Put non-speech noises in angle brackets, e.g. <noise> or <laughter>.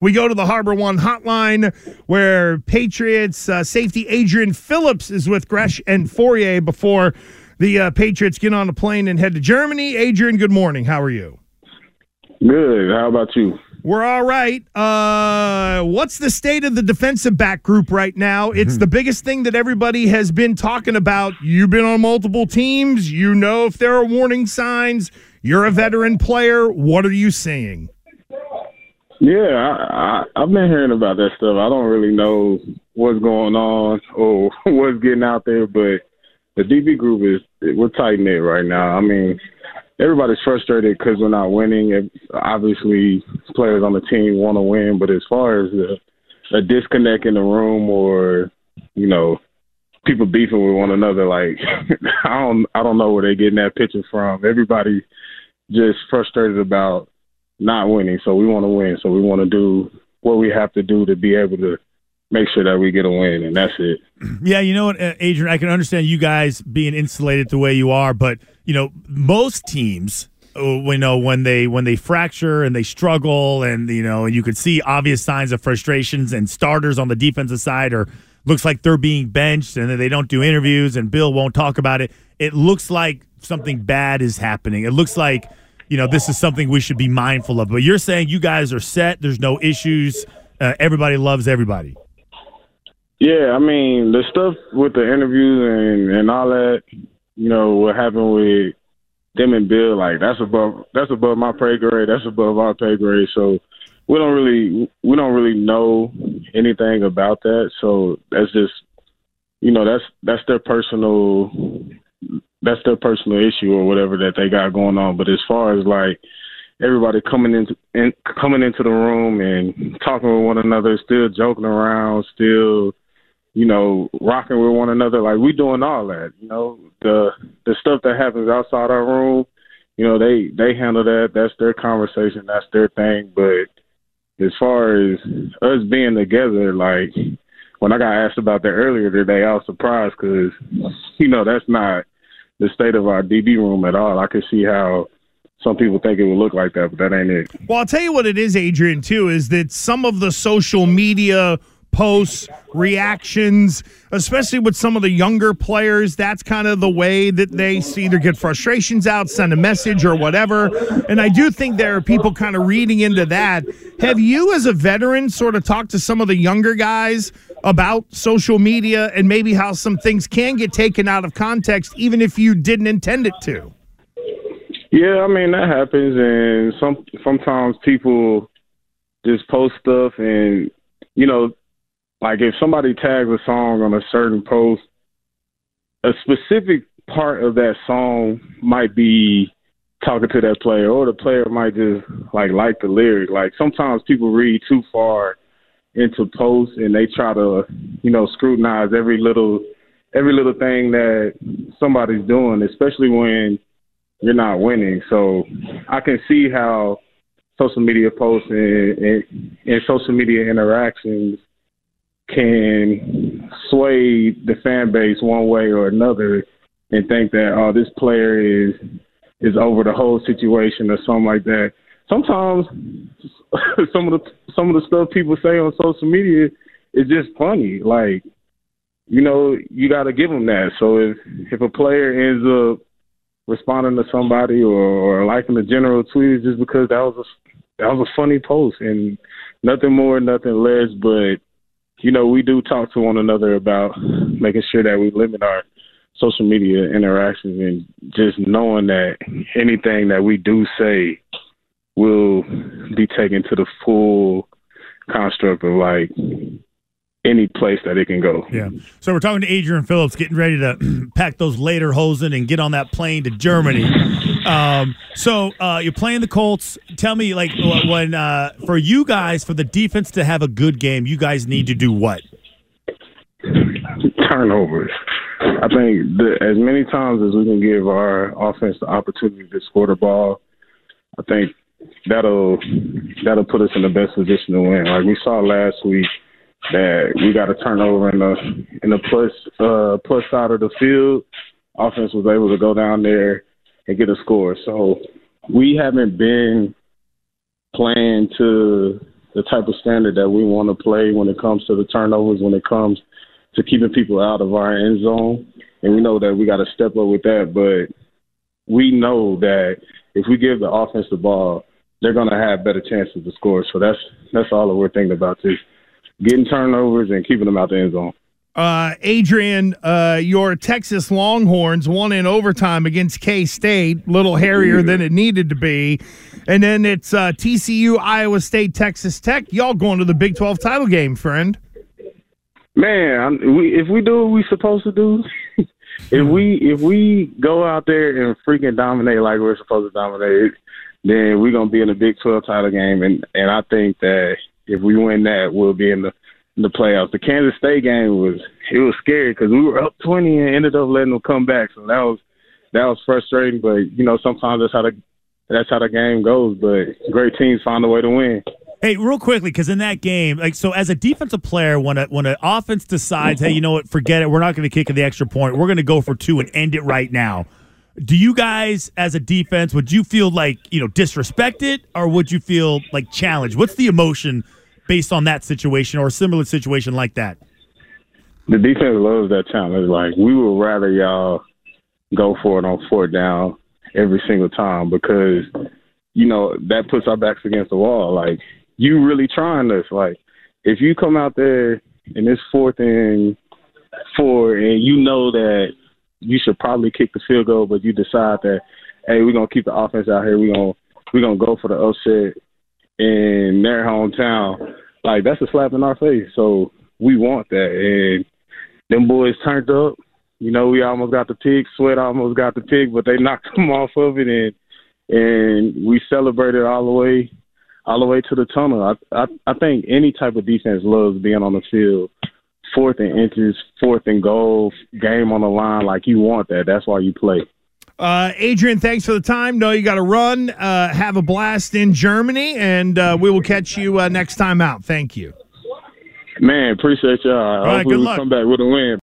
We go to the Harbor One hotline where Patriots uh, safety Adrian Phillips is with Gresh and Fauria before the uh, Patriots get on a plane and head to Germany. Adrian, good morning. How are you? Good. How about you? We're all right. Uh, what's the state of the defensive back group right now? It's Mm-hmm. the biggest thing that everybody has been talking about. You've been on multiple teams. You know if there are warning signs. You're a veteran player. What are you seeing? Yeah, I, I, I've been hearing about that stuff. I don't really know what's going on or <laughs> what's getting out there, but the DB group is we're tight knit right now. I mean, everybody's frustrated because we're not winning. And Obviously, players on the team want to win, but as far as a, a disconnect in the room or you know people beefing with one another, like <laughs> I don't I don't know where they're getting that picture from. Everybody just frustrated about not winning, so we want to win. So we want to do what we have to do to be able to make sure that we get a win, and that's it. <clears throat> Yeah, you know what, uh, Adrian, I can understand you guys being insulated the way you are, but you know, most teams, uh, we know when they when they fracture and they struggle, and you know, you could see obvious signs of frustrations, and starters on the defensive side or looks like they're being benched, and they don't do interviews, and Bill won't talk about it. It looks like something bad is happening. It looks like you know this is something we should be mindful of. But you're saying you guys are set. There's no issues. Uh, everybody loves everybody. Yeah, I mean the stuff with the interviews and and all that, you know, what happened with them and Bill, like that's above that's above my pay grade. That's above our pay grade. So we don't really we don't really know anything about that. So that's just you know that's that's their personal that's their personal issue or whatever that they got going on. But as far as like everybody coming into in, coming into the room and talking with one another, still joking around, still you know rocking with one another, like we doing all that. You know the the stuff that happens outside our room, you know they they handle that. That's their conversation. That's their thing. But as far as us being together, like when I got asked about that earlier today, I was surprised because you know that's not the state of our DB room at all. I could see how some people think it would look like that, but that ain't it. Well, I'll tell you what it is, Adrian, too, is that some of the social media posts, reactions, especially with some of the younger players, that's kind of the way that they see either get frustrations out, send a message, or whatever. And I do think there are people kind of reading into that. Have you, as a veteran, sort of talked to some of the younger guys about social media and maybe how some things can get taken out of context, even if you didn't intend it to? Yeah, I mean that happens, and some sometimes people just post stuff, and you know, like if somebody tags a song on a certain post, a specific part of that song might be talking to that player, or the player might just like like the lyric. Like sometimes people read too far into posts, and they try to, you know, scrutinize every little every little thing that somebody's doing, especially when you're not winning. So I can see how social media posts and, and, and social media interactions can sway the fan base one way or another and think that oh this player is is over the whole situation or something like that. Sometimes <laughs> some of the some of the stuff people say on social media is just funny. Like you know, you got to give them that. So if if a player ends up responding to somebody or, or liking a general tweet just because that was a that was a funny post and nothing more, nothing less. But you know, we do talk to one another about making sure that we limit our social media interactions and just knowing that anything that we do say will be taken to the full construct of like any place that it can go. Yeah. So we're talking to Adrian Phillips, getting ready to <clears throat> pack those lederhosen and get on that plane to Germany. <laughs> Um, so uh, you're playing the Colts. Tell me, like, when uh, for you guys, for the defense to have a good game, you guys need to do what? turnovers. I think the, as many times as we can give our offense the opportunity to score the ball, I think that'll that'll put us in the best position to win. Like we saw last week that we got a turnover in the in the plus uh, plus side of the field. Offense was able to go down there and get a score. So we haven't been playing to the type of standard that we want to play when it comes to the turnovers, when it comes to keeping people out of our end zone. And we know that we got to step up with that, but we know that if we give the offense the ball, they're going to have better chances to score. So that's that's all that we're thinking about, is getting turnovers and keeping them out the end zone. Uh, Adrian, uh, your Texas Longhorns won in overtime against K State, little hairier than it needed to be. And then it's uh, TCU, Iowa State, Texas Tech. Y'all going to the Big 12 title game, friend. Man, we, if we do what we're supposed to do, <laughs> if we if we go out there and freaking dominate like we're supposed to dominate, then we're gonna be in the Big Twelve title game, and and I think that if we win that, we'll be in the the playoffs. The Kansas State game was it was scary because we were up twenty and ended up letting them come back, so that was that was frustrating. But you know, sometimes that's how the that's how the game goes. But great teams find a way to win. Hey, real quickly, because in that game, like so, as a defensive player, when a when an offense decides, hey, you know what, forget it, we're not going to kick the extra point, we're going to go for two and end it right now. Do you guys, as a defense, would you feel like you know disrespected, or would you feel like challenged? What's the emotion based on that situation or a similar situation like that? The defense loves that challenge. Like we would rather y'all go for it on fourth down every single time because you know that puts our backs against the wall. Like you really trying this. Like if you come out there and it's fourth and four, and you know that you should probably kick the field goal, but you decide that hey, we're gonna keep the offense out here. We're gonna we're gonna go for the upset in their hometown. Like that's a slap in our face. So we want that, and them boys turned up. You know, we almost got the pig. Sweat almost got the pig, but they <laughs> knocked them off of it, and and we celebrated all the way all the way to the tunnel. I, I I think any type of defense loves being on the field, fourth and inches, fourth and goal, game on the line. Like you want that. That's why you play. Uh, Adrian, thanks for the time. No, you got to run. Uh, have a blast in Germany, and uh, we will catch you uh, next time out. Thank you. Man, appreciate y'all. right, Hopefully good we luck. come back with a win.